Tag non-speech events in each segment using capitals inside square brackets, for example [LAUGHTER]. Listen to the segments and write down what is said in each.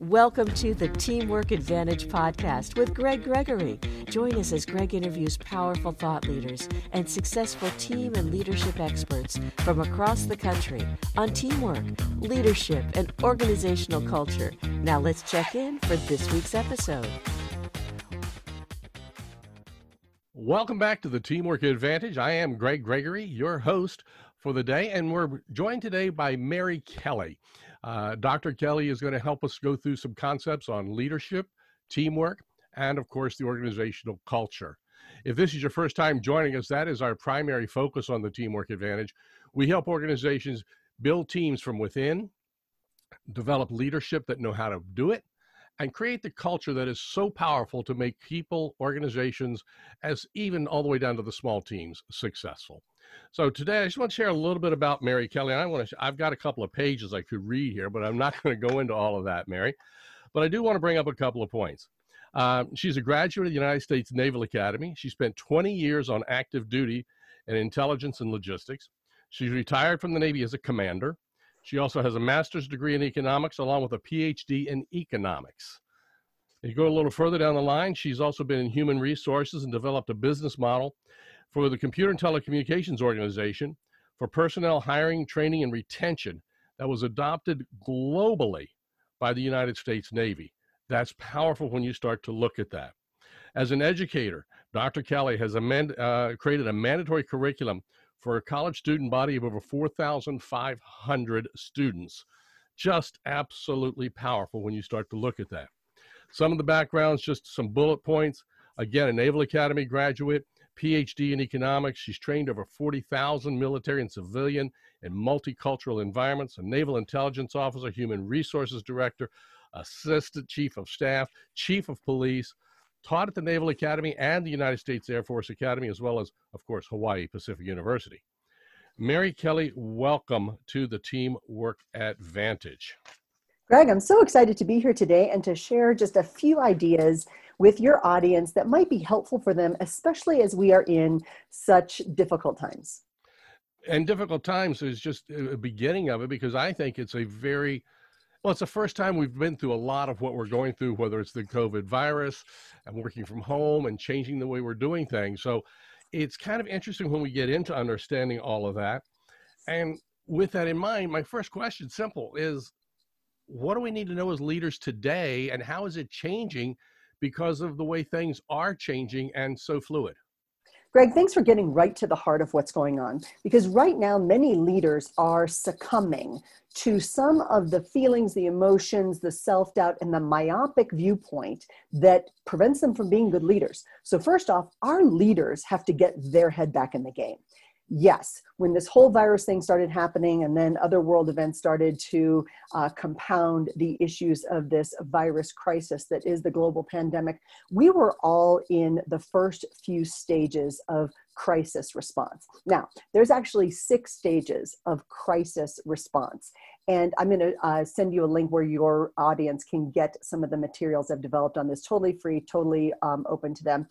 Welcome to the Teamwork Advantage podcast with Greg Gregory. Join us as Greg interviews powerful thought leaders and successful team and leadership experts from across the country on teamwork, leadership, and organizational culture. Now let's check in for this week's episode. Welcome back to the Teamwork Advantage. I am Greg Gregory, your host for the day, and we're joined today by Mary Kelly. Uh, Dr. Kelly is going to help us go through some concepts on leadership, teamwork, and of course, the organizational culture. If this is your first time joining us, that is our primary focus on the Teamwork Advantage. We help organizations build teams from within, develop leadership that know how to do it, and create the culture that is so powerful to make people, organizations, as even all the way down to the small teams successful. So today I just want to share a little bit about Mary Kelly. I want to, I've got a couple of pages I could read here, but I'm not going to go into all of that, Mary. But I do want to bring up a couple of points. Uh, she's a graduate of the United States Naval Academy. She spent 20 years on active duty in intelligence and logistics. She's retired from the Navy as a commander. She also has a master's degree in economics along with a PhD in economics. If You go a little further down the line, she's also been in human resources and developed a business model for the Computer and Telecommunications Organization for personnel hiring, training, and retention that was adopted globally by the United States Navy. That's powerful when you start to look at that. As an educator, Dr. Kelly has amend, uh, created a mandatory curriculum for a college student body of over 4,500 students. Just absolutely powerful when you start to look at that. Some of the backgrounds, just some bullet points. Again, a Naval Academy graduate, PhD in economics. She's trained over 40,000 military and civilian in multicultural environments, a naval intelligence officer, human resources director, assistant chief of staff, chief of police, taught at the Naval Academy and the United States Air Force Academy, as well as, of course, Hawaii Pacific University. Mary Kelly, welcome to the Teamwork Advantage. Greg, I'm so excited to be here today and to share just a few ideas with your audience that might be helpful for them, especially as we are in such difficult times. And difficult times is just a beginning of it because I think it's a very well, it's the first time we've been through a lot of what we're going through, whether it's the COVID virus and working from home and changing the way we're doing things. So it's kind of interesting when we get into understanding all of that. And with that in mind, my first question, simple, is what do we need to know as leaders today and how is it changing because of the way things are changing and so fluid. Greg, thanks for getting right to the heart of what's going on. Because right now, many leaders are succumbing to some of the feelings, the emotions, the self doubt, and the myopic viewpoint that prevents them from being good leaders. So, first off, our leaders have to get their head back in the game yes, when this whole virus thing started happening and then other world events started to uh, compound the issues of this virus crisis that is the global pandemic, we were all in the first few stages of crisis response. Now, there's actually six stages of crisis response. And I'm going to uh, send you a link where your audience can get some of the materials I've developed on this totally free, totally um, open to them.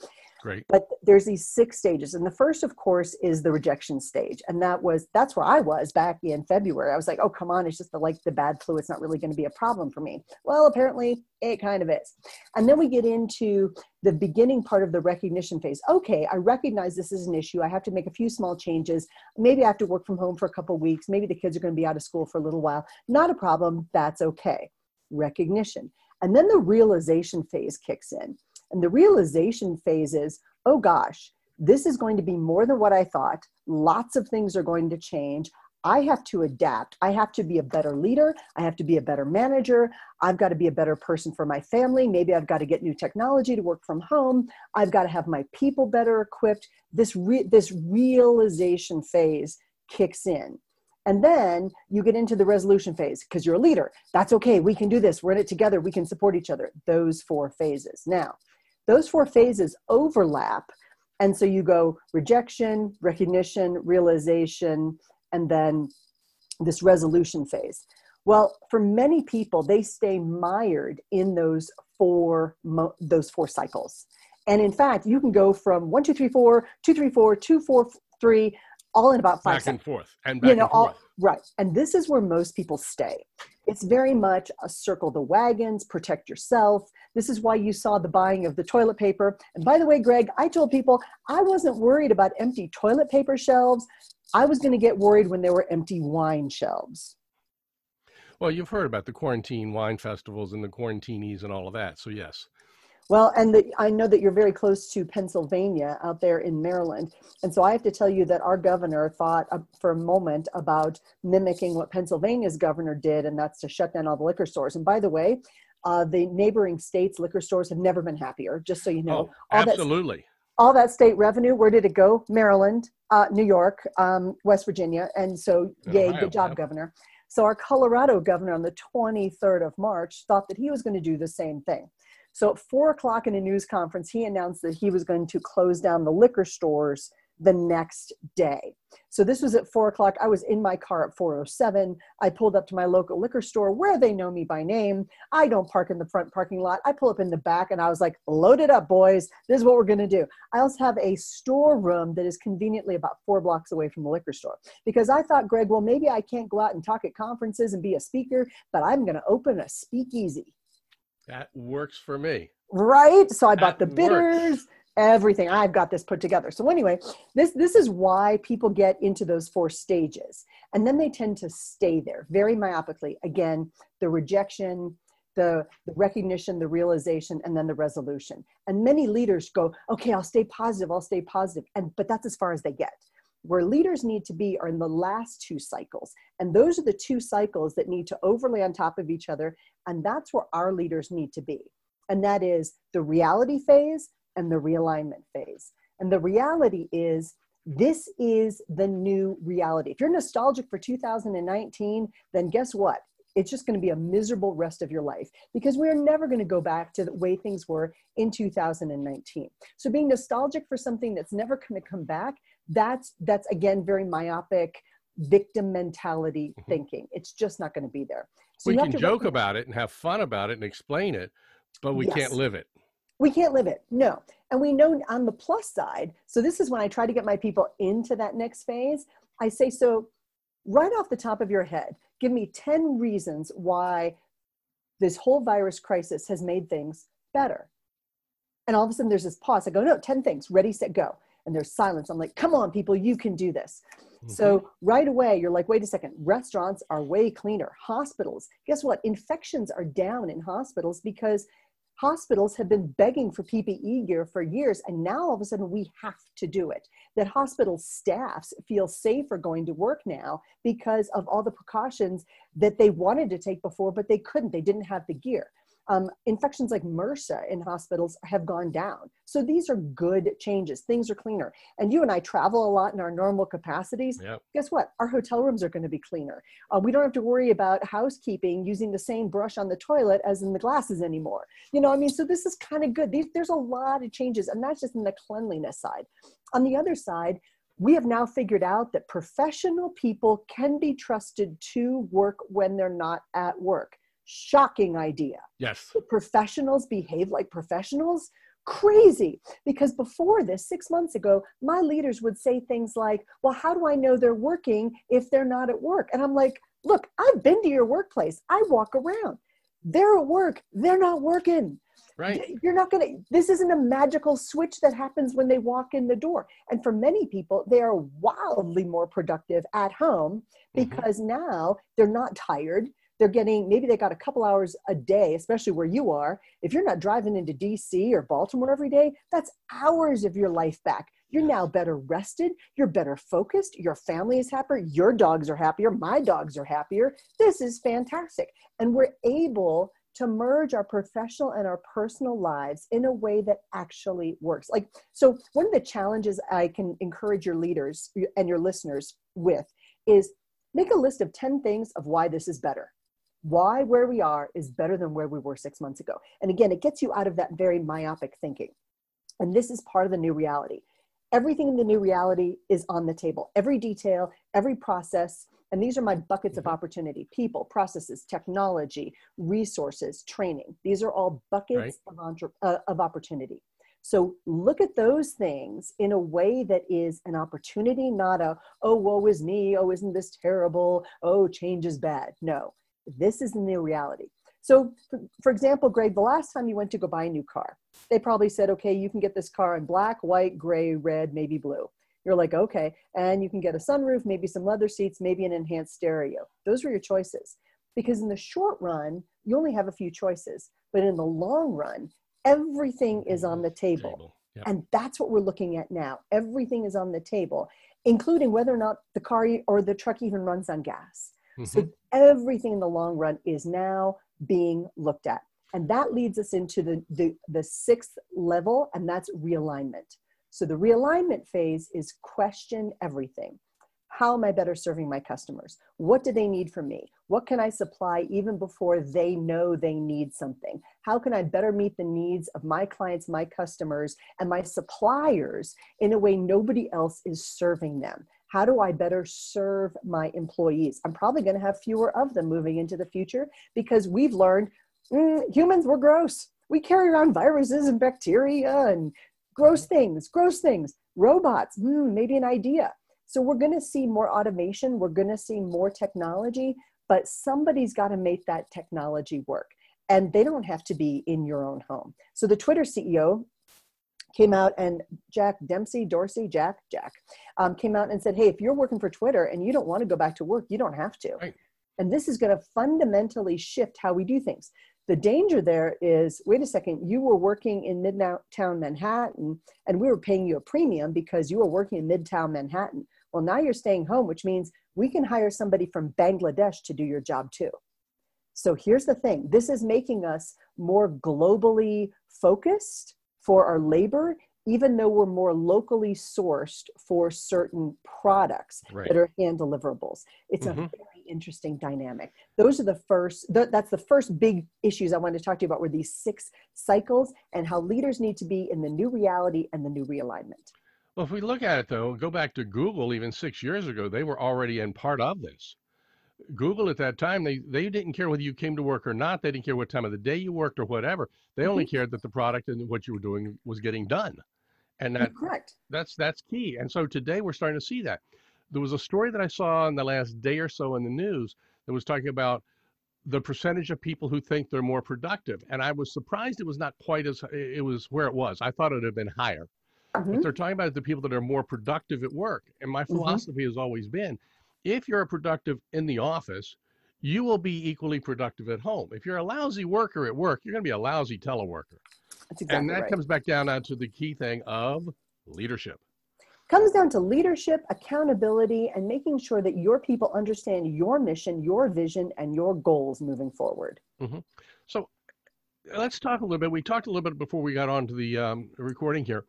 But there's these six stages. And the first, of course, is the rejection stage. And that was, that's where I was back in February. I was like, oh, come on, it's just the, like the bad flu. It's not really going to be a problem for me. Well, apparently it kind of is. And then we get into the beginning part of the recognition phase. Okay, I recognize this is an issue. I have to make a few small changes. Maybe I have to work from home for a couple weeks. Maybe the kids are going to be out of school for a little while. Not a problem. That's okay. Recognition. And then the realization phase kicks in. And the realization phase is, oh gosh, this is going to be more than what I thought. Lots of things are going to change. I have to adapt. I have to be a better leader. I have to be a better manager. I've got to be a better person for my family. Maybe I've got to get new technology to work from home. I've got to have my people better equipped. This, re- this realization phase kicks in. And then you get into the resolution phase because you're a leader. That's okay. We can do this. We're in it together. We can support each other. Those four phases. Now, those four phases overlap. And so you go rejection, recognition, realization, and then this resolution phase. Well, for many people, they stay mired in those four those four cycles. And in fact, you can go from one, two, three, four, two, three, four, two, four, three, all in about five back seconds. and forth and back you know, and all, forth. right. And this is where most people stay. It's very much a circle the wagons, protect yourself. This is why you saw the buying of the toilet paper. And by the way, Greg, I told people I wasn't worried about empty toilet paper shelves. I was going to get worried when there were empty wine shelves. Well, you've heard about the quarantine wine festivals and the quarantinis and all of that. So yes. Well, and the, I know that you're very close to Pennsylvania out there in Maryland. And so I have to tell you that our governor thought uh, for a moment about mimicking what Pennsylvania's governor did, and that's to shut down all the liquor stores. And by the way, uh, the neighboring states' liquor stores have never been happier, just so you know. Oh, all absolutely. That, all that state revenue, where did it go? Maryland, uh, New York, um, West Virginia. And so, yay, Ohio, good job, yep. governor. So our Colorado governor on the 23rd of March thought that he was going to do the same thing. So at four o'clock in a news conference, he announced that he was going to close down the liquor stores the next day. So this was at four o'clock. I was in my car at 407. I pulled up to my local liquor store where they know me by name. I don't park in the front parking lot. I pull up in the back and I was like, load it up, boys. This is what we're going to do. I also have a storeroom that is conveniently about four blocks away from the liquor store because I thought, Greg, well, maybe I can't go out and talk at conferences and be a speaker, but I'm going to open a speakeasy. That works for me. Right? So I bought the That works. bitters, everything. I've got this put together. So anyway, this this is why people get into those four stages. And then they tend to stay there very myopically. Again, the rejection, the, the recognition, the realization, and then the resolution. And many leaders go, okay, I'll stay positive, I'll stay positive. And but that's as far as they get. Where leaders need to be are in the last two cycles. And those are the two cycles that need to overlay on top of each other. And that's where our leaders need to be. And that is the reality phase and the realignment phase. And the reality is this is the new reality. If you're nostalgic for 2019, then guess what? It's just going to be a miserable rest of your life because we're never going to go back to the way things were in 2019. So being nostalgic for something that's never going to come back, that's that's again very myopic victim mentality Mhm. thinking. It's just not going to be there. So we can joke recognize- about it and have fun about it and explain it, but we can't live it. we can't live it no and we know on the plus side so this is when i try to get my people into that next phase i say so right off the top of your head give me 10 reasons why this whole virus crisis has made things better and all of a sudden there's this pause i go no 10 things ready set go and there's silence i'm like come on people you can do this Mm-hmm. so right away, you're like, wait a second, restaurants are way cleaner. Hospitals, guess what? Infections are down in hospitals because hospitals have been begging for PPE gear for years, and now all of a sudden we have to do it. That hospital staffs feel safer going to work now because of all the precautions that they wanted to take before, but they couldn't. They didn't have the gear. Um, infections like MRSA in hospitals have gone down. So these are good changes. Things are cleaner. And you and I travel a lot in our normal capacities. Yep. Guess what? Our hotel rooms are going to be cleaner. Uh, we don't have to worry about housekeeping using the same brush on the toilet as in the glasses anymore. You know, I mean, so this is kind of good. These, there's a lot of changes, and that's just in the cleanliness side. On the other side, we have now figured out that professional people can be trusted to work when they're not at work. Shocking idea. Yes. professionals behave like professionals? Crazy. Because before this six months ago my leaders would say things like well how do i know they're working if they're not at work? And i'm like look i've been to your workplace. I walk around. They're at work. They're not working. Right. you're not going to this isn't a magical switch that happens when they walk in the door. And for many people they are wildly more productive at home Mhm. because now they're not tired they're getting maybe they got a couple hours a day especially where you are. If you're not driving into dc or baltimore every day that's hours of your life back. You're now better rested. You're better focused. Your family is happier. Your dogs are happier. My dogs are happier. This is fantastic. And we're able to merge our professional and our personal lives in a way that actually works. Like so one of the challenges i can encourage your leaders and your listeners with is make a list of 10 things of why this is better why where we are is better than where we were six months ago. And again it gets you out of that very myopic thinking. And this is part of the new reality. Everything in the new reality is on the table. Every detail every process and these are my buckets of Mhm. opportunity. People processes technology resources training. These are all buckets of, entre- uh, of opportunity. So look at those things in a way that is an opportunity, not a, oh, woe is me, oh, isn't this terrible, oh, change is bad. No, this is the new reality. So, for, for example, Greg, the last time you went to go buy a new car, they probably said, okay, you can get this car in black, white, gray, red, maybe blue. You're like, okay, and you can get a sunroof, maybe some leather seats, maybe an enhanced stereo. Those were your choices. Because in the short run, you only have a few choices. But in the long run, everything is on the table. table. Yep. And that's what we're looking at now. Everything is on the table, including whether or not the car or the truck even runs on gas. Mm-hmm. So everything in the long run is now being looked at. And that leads us into the, the, the sixth level, and that's realignment. So the realignment phase is question everything. How am I better serving my customers? What do they need from me? What can I supply even before they know they need something? How can I better meet the needs of my clients, my customers, and my suppliers in a way nobody else is serving them? How do I better serve my employees? I'm probably going to have fewer of them moving into the future because we've learned mm, humans were gross. We carry around viruses and bacteria and gross things, gross things. Robots, mm, maybe an idea. So we're going to see more automation, we're going to see more technology, but somebody's got to make that technology work. And they don't have to be in your own home. So the Twitter CEO, came out and Jack Dempsey, Dorsey, Jack, Jack, um, came out and said, Hey, if you're working for Twitter and you don't want to go back to work, you don't have to. Right. And this is going to fundamentally shift how we do things. The danger there is wait a second, you were working in Midtown Manhattan and we were paying you a premium because you were working in Midtown Manhattan. Well, now you're staying home, which means we can hire somebody from Bangladesh to do your job too. So here's the thing this is making us more globally focused for our labor, even though we're more locally sourced for certain products right. that are hand deliverables. It's mm-hmm. a very interesting dynamic. Those are the first, th- that's the first big issues I wanted to talk to you about were these six cycles and how leaders need to be in the new reality and the new realignment. Well, if we look at it though, go back to Google even six years ago, they were already in part of this. Google at that time, they, they didn't care whether you came to work or not. They didn't care what time of the day you worked or whatever. They only mm-hmm. cared that the product and what you were doing was getting done. And that, correct. That's that's key. And so today we're starting to see that. There was a story that I saw in the last day or so in the news that was talking about the percentage of people who think they're more productive. And I was surprised it was not quite as it was where it was. I thought it would have been higher. Mm-hmm. But they're talking about the people that are more productive at work. And my mm-hmm. philosophy mm-hmm. has always been if you're a productive in the office, you will be equally productive at home. If you're a lousy worker at work, you're going to be a lousy teleworker. Exactly and that right. comes back down to the key thing of leadership. Comes down to leadership, accountability, and making sure that your people understand your mission, your vision, and your goals moving forward. Mm-hmm. So let's talk a little bit. We talked a little bit before we got on to the um, recording here.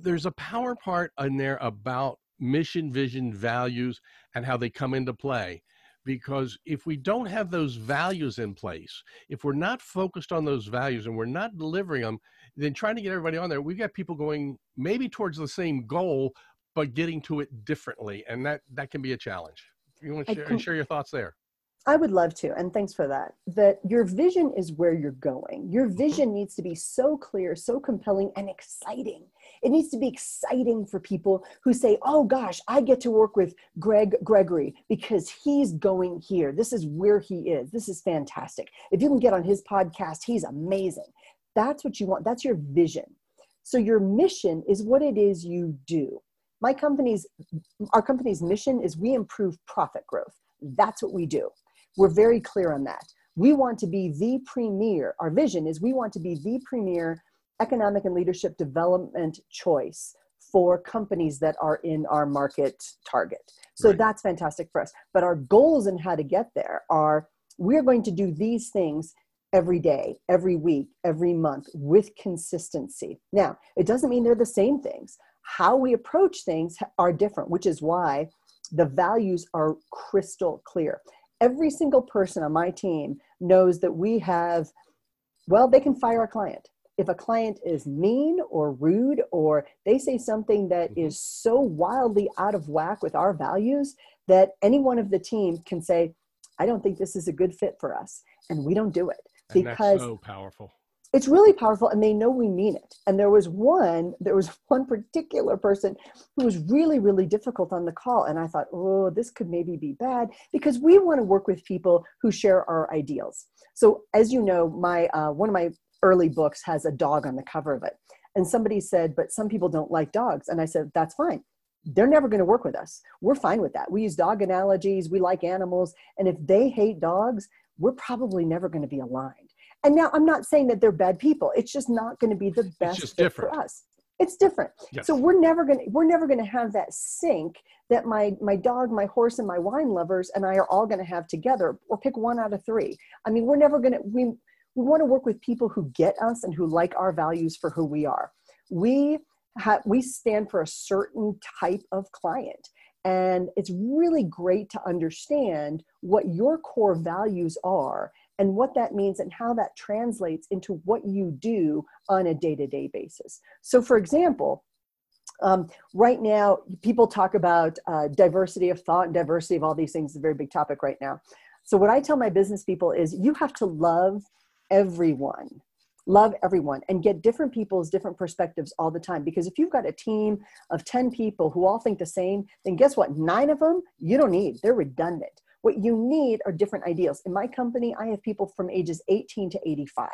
There's a power part in there about mission, vision, values, and how they come into play. Because if we don't have those values in place, if we're not focused on those values and we're not delivering them, then trying to get everybody on there, we've got people going maybe towards the same goal, but getting to it differently. And that, that can be a challenge. You want to share, share your thoughts there? I would love to, and thanks for that. That your vision is where you're going. Your mm-hmm. vision needs to be so clear, so compelling, and exciting. It needs to be exciting for people who say, oh gosh, I get to work with Greg Gregory because he's going here. This is where he is. This is fantastic. If you can get on his podcast, he's amazing. That's what you want. That's your vision. So your mission is what it is you do. My company's, our company's mission is we improve profit growth. That's what we do. We're very clear on that. We want to be the premier, our vision is we want to be the premier economic and leadership development choice for companies that are in our market target. So right. that's fantastic for us. But our goals and how to get there are we're going to do these things every day, every week, every month with consistency. Now, it doesn't mean they're the same things. How we approach things are different, which is why the values are crystal clear every single person on my team knows that we have, well, they can fire a client. If a client is mean or rude or they say something that mm-hmm. is so wildly out of whack with our values that any one of the team can say, I don't think this is a good fit for us. And we don't do it because so powerful. It's really powerful and they know we mean it. And there was one there was [LAUGHS] one particular person who was really really difficult on the call and i thought oh this could maybe be bad because we want to work with people who share our ideals. So as you know my uh, one of my early books has a dog on the cover of it. And somebody said but some people don't like dogs. And i said that's fine. They're never going to work with us. We're fine with that. We use dog analogies. We like animals. And if they hate dogs we're probably never going to be aligned and now I'm not saying that they're bad people. It's just not going to be the best for us. It's different. Yes. So we're never going to we're never going to have that sync that my my dog, my horse, and my wine lovers and I are all going to have together, or pick one out of three. I mean, we're never going to we we want to work with people who get us and who like our values for who we are. We have we stand for a certain type of client. And it's really great to understand what your core values are and what that means and how that translates into what you do on a day to day basis. So, for example, um, right now, people talk about uh, diversity of thought and diversity of all these things is a very big topic right now. So, what I tell my business people is you have to love everyone love everyone and get different people's different perspectives all the time because if you've got a team of 10 people who all think the same then guess what nine of them you don't need they're redundant what you need are different ideals. In my company, I have people from ages 18 to 85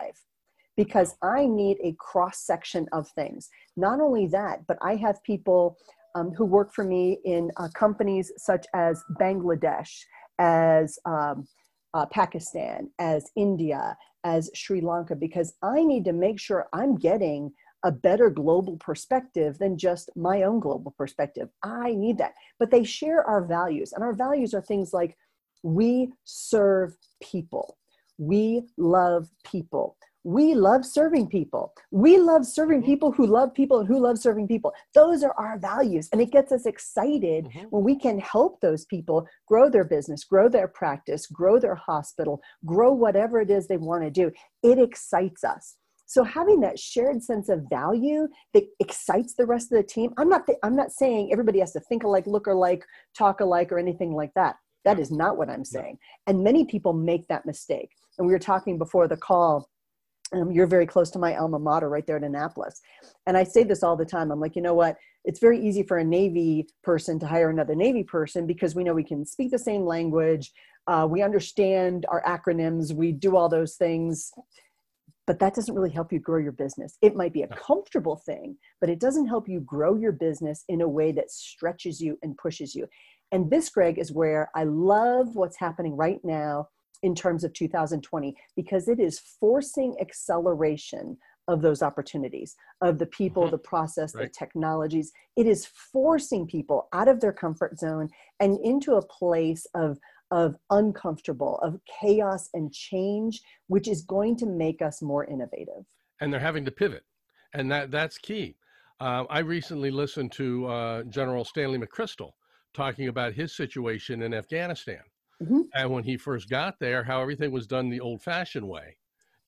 because I need a cross section of things. Not only that, but I have people um, who work for me in uh, companies such as Bangladesh, as um, uh, Pakistan, as India, as Sri Lanka, because I need to make sure I'm getting a better global perspective than just my own global perspective. I need that. But they share our values, and our values are things like we serve people. We love people. We love serving people. We love serving mm-hmm. people who love people and who love serving people. Those are our values. And it gets us excited mm-hmm. when we can help those people grow their business, grow their practice, grow their hospital, grow whatever it is they want to do. It excites us. So having that shared sense of value that excites the rest of the team. I'm not th- I'm not saying everybody has to think alike, look alike, talk alike or anything like that. That is not what I'm saying. And many people make that mistake. And we were talking before the call. Um, you're very close to my alma mater right there at Annapolis. And I say this all the time. I'm like, you know what? It's very easy for a Navy person to hire another Navy person because we know we can speak the same language. Uh, we understand our acronyms. We do all those things. But that doesn't really help you grow your business. It might be a comfortable thing, but it doesn't help you grow your business in a way that stretches you and pushes you. And this, Greg, is where I love what's happening right now in terms of 2020 because it is forcing acceleration of those opportunities of the people mm-hmm. the process right. the technologies it is forcing people out of their comfort zone and into a place of of uncomfortable of chaos and change which is going to make us more innovative and they're having to pivot and that that's key uh, i recently listened to uh, general stanley mcchrystal talking about his situation in Afghanistan. Mm-hmm. And when he first got there, how everything was done the old fashioned way.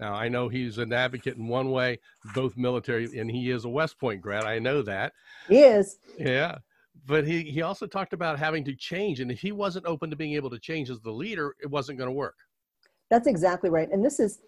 Now, I know he's an advocate in one way, both military, and he is a West Point grad. I know that. He is. Yeah. But he, he also talked about having to change. And if he wasn't open to being able to change as the leader, it wasn't going to work. That's exactly right. And this is,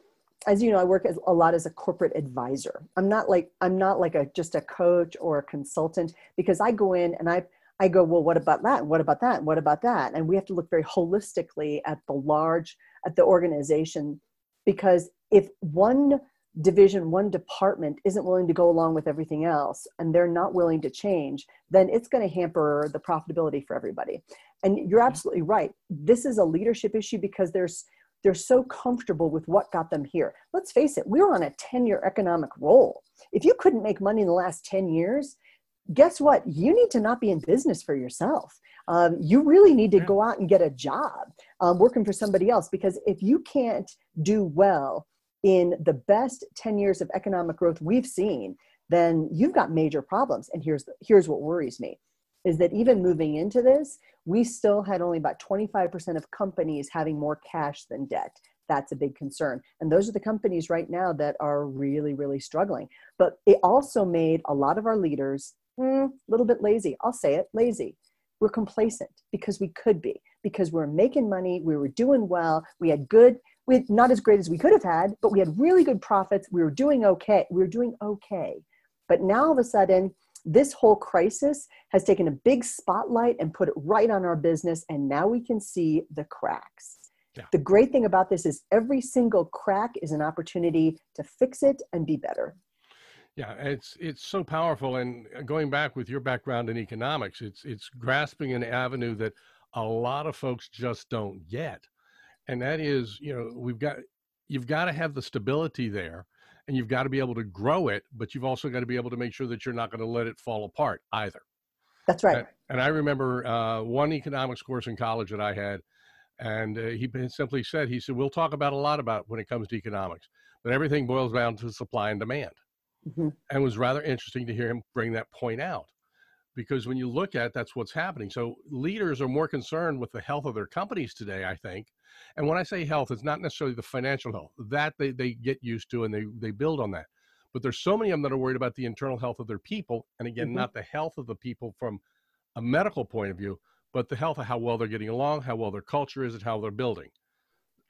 as you know, I work as, a lot as a corporate advisor. I'm not like, I'm not like a, just a coach or a consultant because I go in and I, I go, well, what about that? What about that? What about that? And we have to look very holistically at the large, at the organization, because if one division, one department isn't willing to go along with everything else and they're not willing to change, then it's going to hamper the profitability for everybody. And you're mm-hmm. absolutely right. This is a leadership issue because there's they're so comfortable with what got them here. Let's face it, we were on a 10 year economic roll. If you couldn't make money in the last 10 years, guess what? You need to not be in business for yourself. Um, you really need to go out and get a job um, working for somebody else because if you can't do well in the best 10 years of economic growth we've seen, then you've got major problems. And here's, here's what worries me is that even moving into this, we still had only about 25% of companies having more cash than debt. That's a big concern. And those are the companies right now that are really, really struggling. But it also made a lot of our leaders a mm, little bit lazy. I'll say it lazy. We're complacent because we could be, because we're making money, we were doing well, we had good, we not as great as we could have had, but we had really good profits. We were doing okay. We were doing okay. But now all of a sudden, this whole crisis has taken a big spotlight and put it right on our business, and now we can see the cracks. Yeah. The great thing about this is every single crack is an opportunity to fix it and be better. Yeah, it's it's so powerful. And going back with your background in economics, it's it's grasping an avenue that a lot of folks just don't get, and that is, you know, we've got you've got to have the stability there, and you've got to be able to grow it, but you've also got to be able to make sure that you're not going to let it fall apart either. That's right. And, and I remember uh, one economics course in college that I had, and uh, he simply said, he said, we'll talk about a lot about when it comes to economics, but everything boils down to supply and demand. Mm-hmm. And it was rather interesting to hear him bring that point out because when you look at it, that's what's happening. So leaders are more concerned with the health of their companies today, I think. And when I say health, it's not necessarily the financial health that they, they get used to and they, they build on that. But there's so many of them that are worried about the internal health of their people. And again, mm-hmm. not the health of the people from a medical point of view, but the health of how well they're getting along, how well their culture is, and how they're building.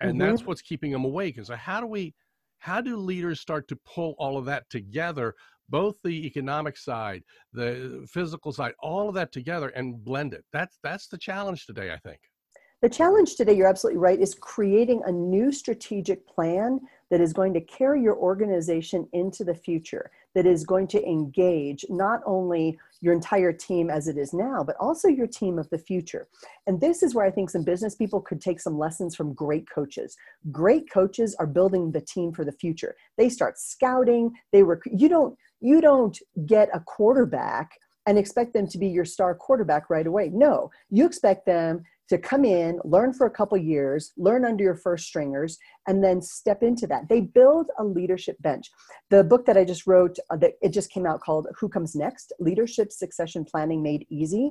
And mm-hmm. that's what's keeping them awake. And so how do we how do leaders start to pull all of that together, both the economic side, the physical side, all of that together and blend it? That's that's the challenge today, I think. The challenge today, you're absolutely right, is creating a new strategic plan that is going to carry your organization into the future, that is going to engage not only your entire team as it is now, but also your team of the future. And this is where I think some business people could take some lessons from great coaches. Great coaches are building the team for the future. They start scouting, they rec- you don't you don't get a quarterback and expect them to be your star quarterback right away. No, you expect them to come in, learn for a couple years, learn under your first stringers, and then step into that. They build a leadership bench. The book that I just wrote, uh, that it just came out called "Who Comes Next: Leadership Succession Planning Made Easy,"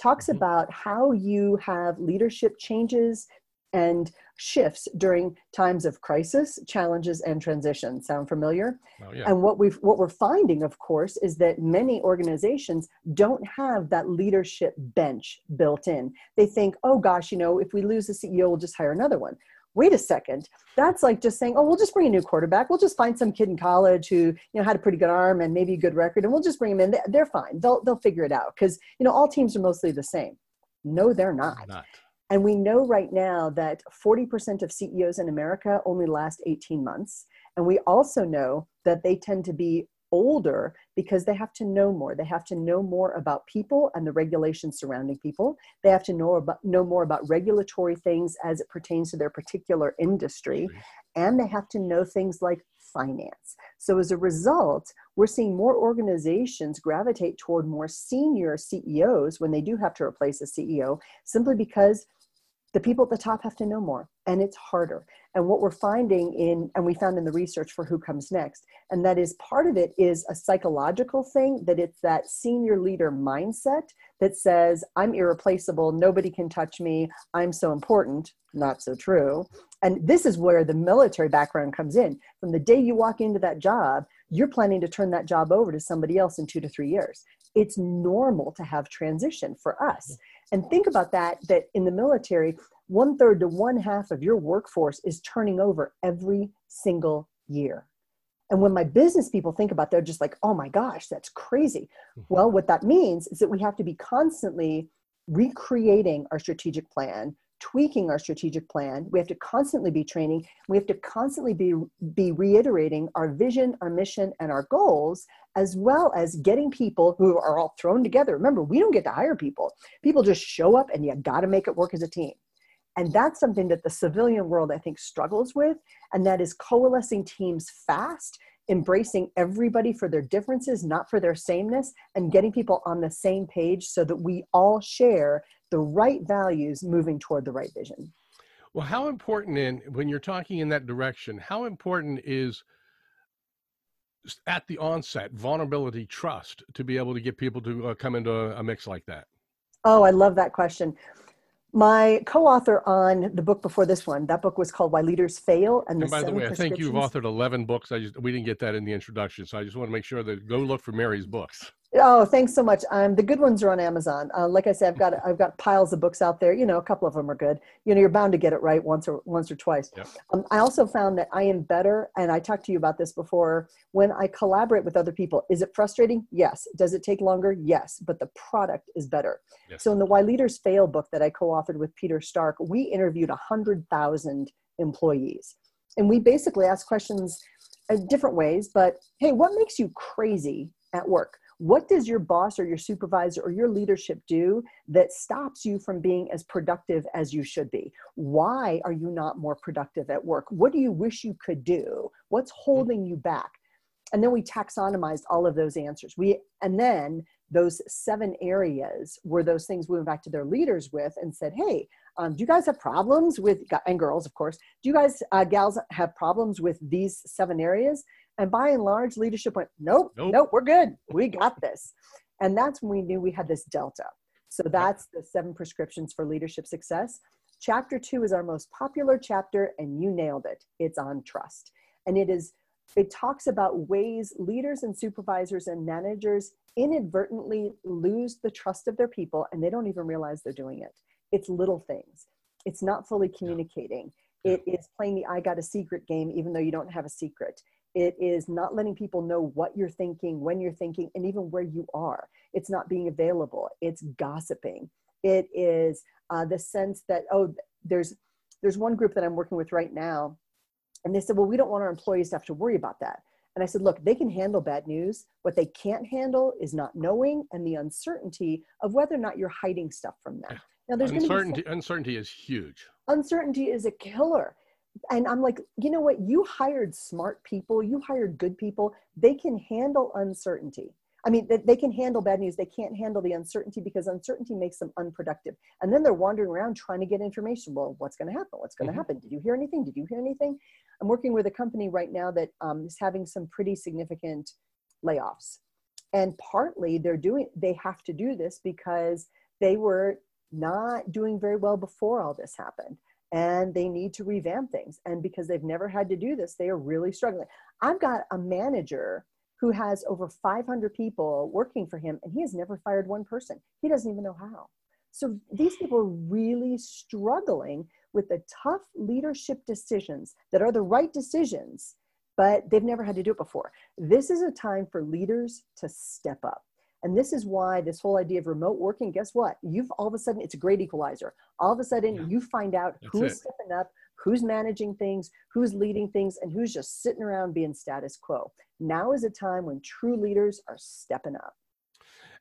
talks mm-hmm. about how you have leadership changes and shifts during times of crisis, challenges, and transition. Sound familiar? Oh, yeah. And what we've what we're finding, of course, is that many organizations don't have that leadership bench built in. They think, oh gosh, you know, if we lose the CEO, we'll just hire another one. Wait a second. That's like just saying, oh, we'll just bring a new quarterback. We'll just find some kid in college who, you know, had a pretty good arm and maybe a good record, and we'll just bring him in. They're fine. They'll they'll figure it out because you know all teams are mostly the same. No, they're not. not. And we know right now that 40% of CEOs in America only last 18 months. And we also know that they tend to be older because they have to know more. They have to know more about people and the regulations surrounding people. They have to know about know more about regulatory things as it pertains to their particular industry. And they have to know things like finance. So as a result, we're seeing more organizations gravitate toward more senior CEOs when they do have to replace a CEO, simply because the people at the top have to know more and it's harder. And what we're finding in and we found in the research for who comes next and that is part of it is a psychological thing that it's that senior leader mindset that says i'm irreplaceable. Nobody can touch me. I'm so important. Not so true. And this is where the military background comes in. From the day you walk into that job you're planning to turn that job over to somebody else in 2 to 3 years. It's normal to have transition for us and think about that, that in the military, one third to one half of your workforce is turning over every single year. And when my business people think about, they're just like, oh my gosh, that's crazy. Mm-hmm. Well, what that means is that we have to be constantly recreating our strategic plan, tweaking our strategic plan. We have to constantly be training. We have to constantly be, be reiterating our vision, our mission, and our goals, as well as getting people who are all thrown together. Remember, we don't get to hire people. People just show up and you got to make it work as a team. And that's something that the civilian world, I think, struggles with. And that is coalescing teams fast, embracing everybody for their differences, not for their sameness, and getting people on the same page so that we all share the right values moving toward the right vision. Well, how important in when you're talking in that direction, how important is at the onset vulnerability trust to be able to get people to uh, come into a, a mix like that? Oh, I love that question. My co-author on the book before this one, that book was called "Why Leaders Fail." And, and by the way, I think you've authored eleven books. I just we didn't get that in the introduction, so I just want to make sure that go look for Mary's books. Oh, thanks so much. Um, the good ones are on Amazon. Uh, like I said, I've got I've got piles of books out there. You know, a couple of them are good. You know, you're bound to get it right once or once or twice. Yep. Um, I also found that I am better, and I talked to you about this before. When I collaborate with other people, is it frustrating? Yes. Does it take longer? Yes. But the product is better. Yes. So in the Why Leaders Fail book that I co-authored with Peter Stark, we interviewed a hundred thousand employees, and we basically asked questions in different ways. But hey, what makes you crazy at work? What does your boss or your supervisor or your leadership do that stops you from being as productive as you should be? Why are you not more productive at work? What do you wish you could do? What's holding you back? And then we taxonomized all of those answers. We and then those seven areas were those things we went back to their leaders with and said, "Hey, um, do you guys have problems with and girls, of course? Do you guys uh, gals have problems with these seven areas?" And by and large, leadership went, nope, nope, nope, we're good. We got this. And that's when we knew we had this delta. So that's the seven prescriptions for leadership success. Chapter two is our most popular chapter, and you nailed it. It's on trust. And it is, it talks about ways leaders and supervisors and managers inadvertently lose the trust of their people and they don't even realize they're doing it. It's little things. It's not fully communicating. It is playing the I got a secret game, even though you don't have a secret. It is not letting people know what you're thinking, when you're thinking, and even where you are. It's not being available. It's gossiping. It is uh, the sense that, oh, there's, there's one group that I'm working with right now. And they said, well, we don't want our employees to have to worry about that. And I said, look, they can handle bad news. What they can't handle is not knowing and the uncertainty of whether or not you're hiding stuff from them. Now, there's uncertainty. uncertainty is huge. Uncertainty is a killer and I'm like, you know what? You hired smart people, you hired good people. They can handle uncertainty. I mean, they, they can handle bad news. They can't handle the uncertainty because uncertainty makes them unproductive. And then they're wandering around trying to get information. Well, what's going to happen? What's going to mm-hmm. happen? Did you hear anything? Did you hear anything? I'm working with a company right now that um, is having some pretty significant layoffs. And partly they're doing, they have to do this because they were not doing very well before all this happened and they need to revamp things. And because they've never had to do this, they are really struggling. I've got a manager who has over 500 people working for him, and he has never fired one person. He doesn't even know how. So these people are really struggling with the tough leadership decisions that are the right decisions, but they've never had to do it before. This is a time for leaders to step up. And this is why this whole idea of remote working, guess what? You've all of a sudden, it's a great equalizer. All of a sudden, yeah. you find out That's who's it. stepping up, who's managing things, who's leading things, and who's just sitting around being status quo. Now is a time when true leaders are stepping up.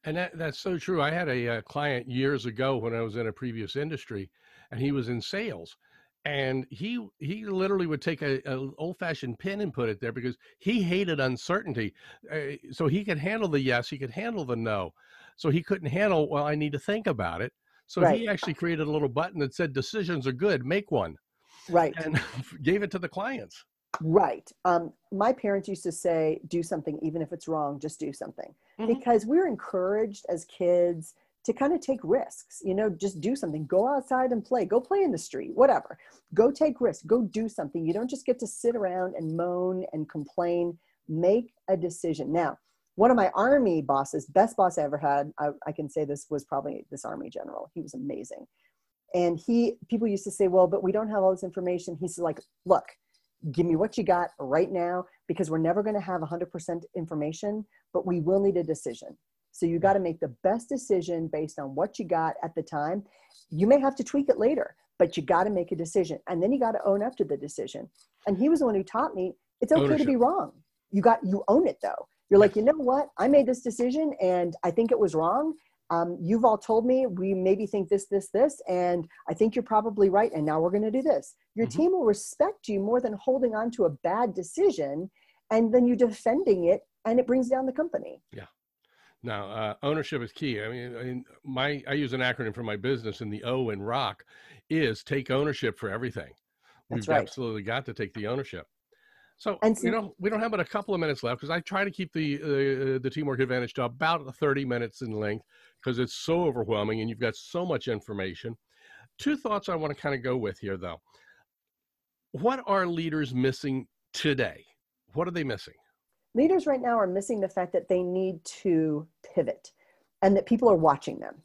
And that, that's so true. I had a, a client years ago when I was in a previous industry, and he was in sales and he he literally would take a, a, old fashioned pen and put it there because he hated uncertainty uh, so he could handle the yes he could handle the no so he couldn't handle well i need to think about it so right. he actually created a little button that said decisions are good make one right and [LAUGHS] gave it to the clients right um, my parents used to say do something even if it's wrong just do something mm-hmm. because we're encouraged as kids to kind of take risks you know just do something. Go outside and play. Go play in the street whatever. Go take risks. Go do something. You don't just get to sit around and moan and complain. Make a decision. Now one of my army bosses best boss i ever had I, I can say this was probably this army general. He was amazing. And he people used to say well but we don't have all this information. He's like look give me what you got right now because we're never going to have 100% information but we will need a decision so you got to make the best decision based on what you got at the time. You may have to tweak it later, but you got to make a decision. And then you got to own up to the decision. And he was the one who taught me it's okay Ownership. to be wrong. You got you own it though. You're like, you know what? I made this decision and I think it was wrong. Um, you've all told me we maybe think this, this, this, and I think you're probably right. And now we're going to do this. Your mm-hmm. team will respect you more than holding on to a bad decision and then you defending it and it brings down the company. Yeah. Now, uh, ownership is key. I mean, I mean, my I use an acronym for my business, and the O in Rock is take ownership for everything. We've right. absolutely got to take the ownership. So, and so, you know, we don't have but a couple of minutes left because I try to keep the uh, the teamwork advantage to about 30 minutes in length because it's so overwhelming and you've got so much information. Two thoughts I want to kind of go with here, though. What are leaders missing today? What are they missing? Leaders right now are missing the fact that they need to pivot and that people are watching them.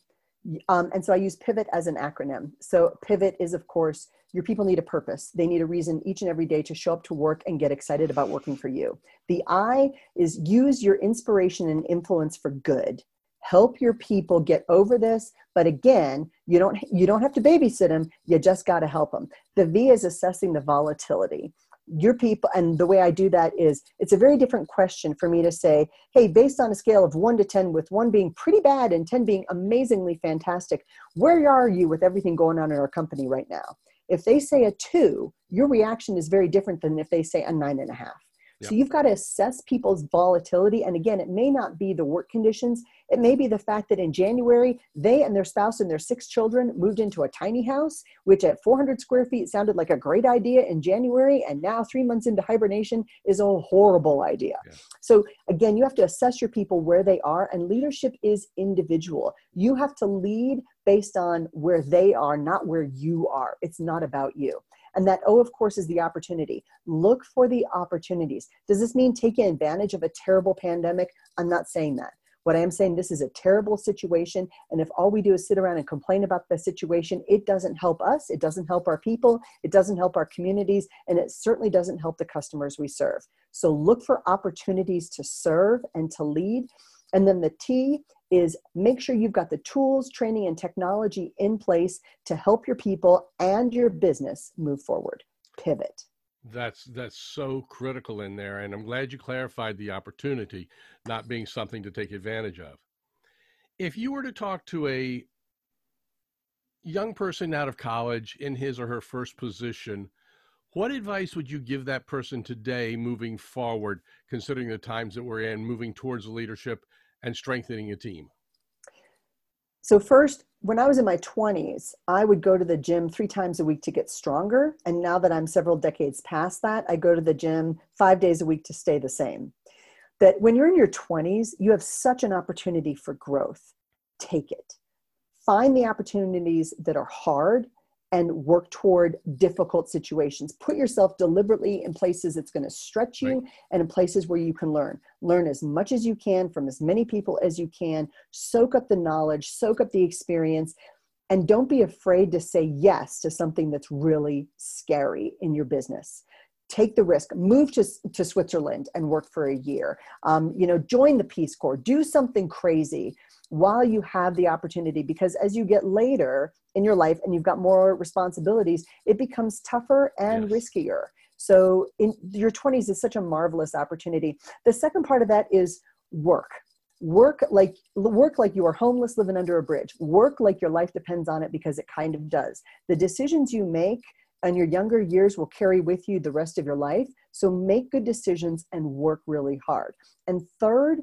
Um, and so I use pivot as an acronym. So pivot is, of course, your people need a purpose. They need a reason each and every day to show up to work and get excited about working for you. The I is use your inspiration and influence for good. Help your people get over this, but again, you don't you don't have to babysit them. You just got to help them. The V is assessing the volatility your people and the way i do that is it's a very different question for me to say hey based on a scale of 1 to 10 with 1 being pretty bad and 10 being amazingly fantastic where are you with everything going on in our company right now? If they say a 2 your reaction is very different than if they say a nine and a half so you've got to assess people's volatility. And again, it may not be the work conditions. It may be the fact that in January, they and their spouse and their six children moved into a tiny house, which at 400 square feet sounded like a great idea in January. And now, three months into hibernation, is a horrible idea. Yeah. So again, you have to assess your people where they are. And leadership is individual. You have to lead based on where they are, not where you are. It's not about you. And that O, of course, is the opportunity. Look for the opportunities. Does this mean taking advantage of a terrible pandemic? I'm not saying that. What I am saying, this is a terrible situation. And if all we do is sit around and complain about the situation, it doesn't help us. It doesn't help our people. It doesn't help our communities. And it certainly doesn't help the customers we serve. So look for opportunities to serve and to lead. And then the T is make sure you've got the tools, training, and technology in place to help your people and your business move forward. Pivot. That's that's so critical in there, and I'm glad you clarified the opportunity not being something to take advantage of. If you were to talk to a young person out of college in his or her first position, what advice would you give that person today moving forward, considering the times that we're in, moving towards leadership and strengthening a team? So, first, when I was in my 20s, I would go to the gym three times a week to get stronger. And now that I'm several decades past that, I go to the gym five days a week to stay the same. That when you're in your 20s, you have such an opportunity for growth. Take it. Find the opportunities that are hard and work toward difficult situations. Put yourself deliberately in places that's going to stretch you right. and in places where you can learn. Learn as much as you can from as many people as you can. Soak up the knowledge, soak up the experience, and don't be afraid to say yes to something that's really scary in your business take the risk move to, to switzerland and work for a year um, you know join the peace corps do something crazy while you have the opportunity because as you get later in your life and you've got more responsibilities it becomes tougher and yes. riskier. So in your 20s is such a marvelous opportunity. The second part of that is work. Work like work like you are homeless living under a bridge. Work like your life depends on it because it kind of does. The decisions you make and your younger years will carry with you the rest of your life. So make good decisions and work really hard. And third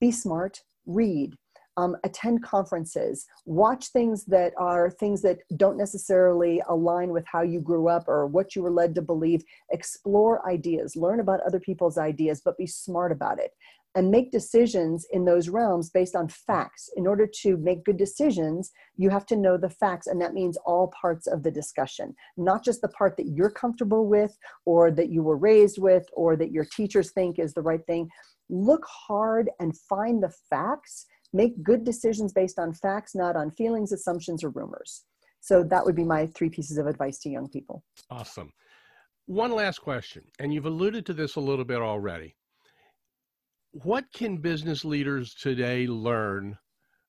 be smart. Read um, attend conferences watch things that are things that don't necessarily align with how you grew up or what you were led to believe. Explore ideas learn about other people's ideas but be smart about it. And make decisions in those realms based on facts. In order to make good decisions, you have to know the facts, and that means all parts of the discussion, not just the part that you're comfortable with, or that you were raised with, or that your teachers think is the right thing. Look hard and find the facts make good decisions based on facts not on feelings assumptions or rumors. So that would be my three pieces of advice to young people. Awesome. One last question and you've alluded to this a little bit already. What can business leaders today learn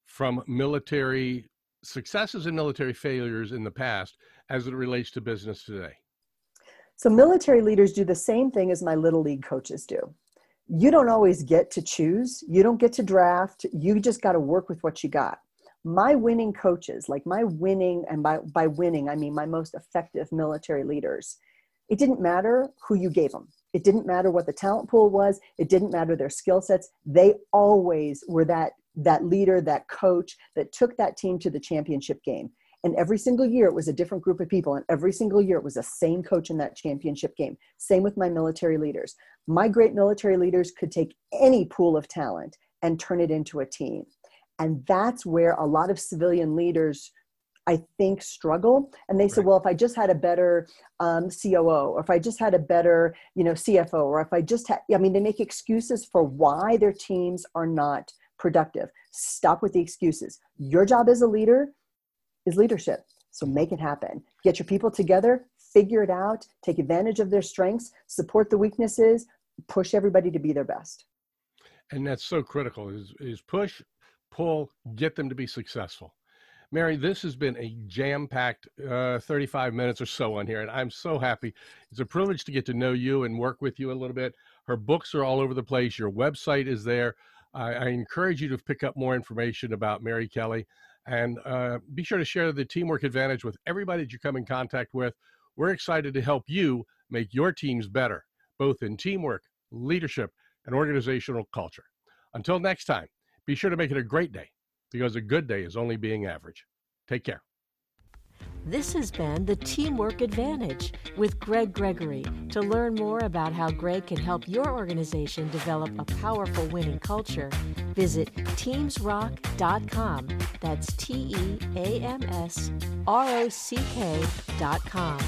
from military successes and military failures in the past as it relates to business today? So military leaders do the same thing as my little league coaches do you don't always get to choose. You don't get to draft. You just got to work with what you got. My winning coaches, like my winning, and by, by winning, I mean my most effective military leaders, it didn't matter who you gave them. It didn't matter what the talent pool was. It didn't matter their skill sets. They always were that, that leader, that coach that took that team to the championship game. And every single year it was a different group of people. And every single year it was the same coach in that championship game. Same with my military leaders. My great military leaders could take any pool of talent and turn it into a team. And that's where a lot of civilian leaders I think struggle, and they said, Right. "Well, if I just had a better um, COO, or if I just had a better, you know, CFO, or if I just had," I mean, they make excuses for why their teams are not productive. Stop with the excuses. Your job as a leader is leadership, so make it happen. Get your people together, figure it out, take advantage of their strengths, support the weaknesses, push everybody to be their best. and that's so critical is is push pull get them to be successful. Mary this has been a jam-packed uh, 35 minutes or so on here and i'm so happy. It's a privilege to get to know you and work with you a little bit. Her books are all over the place. Your website is there. I, I encourage you to pick up more information about mary kelly and uh, be sure to share the teamwork advantage with everybody that you come in contact with we're excited to help you make your teams better both in teamwork leadership and organizational culture. Until next time, be sure to make it a great day because a good day is only being average. Take care. This has been the Teamwork Advantage with Greg Gregory. To learn more about how Greg can help your organization develop a powerful winning culture, visit teamsrock.com. That's T E A M S R O C K.com.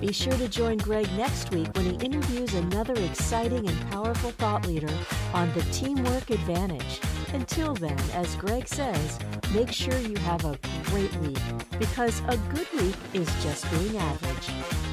Be sure to join Greg next week when he interviews another exciting and powerful thought leader on the Teamwork Advantage. Until then, as Greg says, make sure you have a great week because a good week is just being average.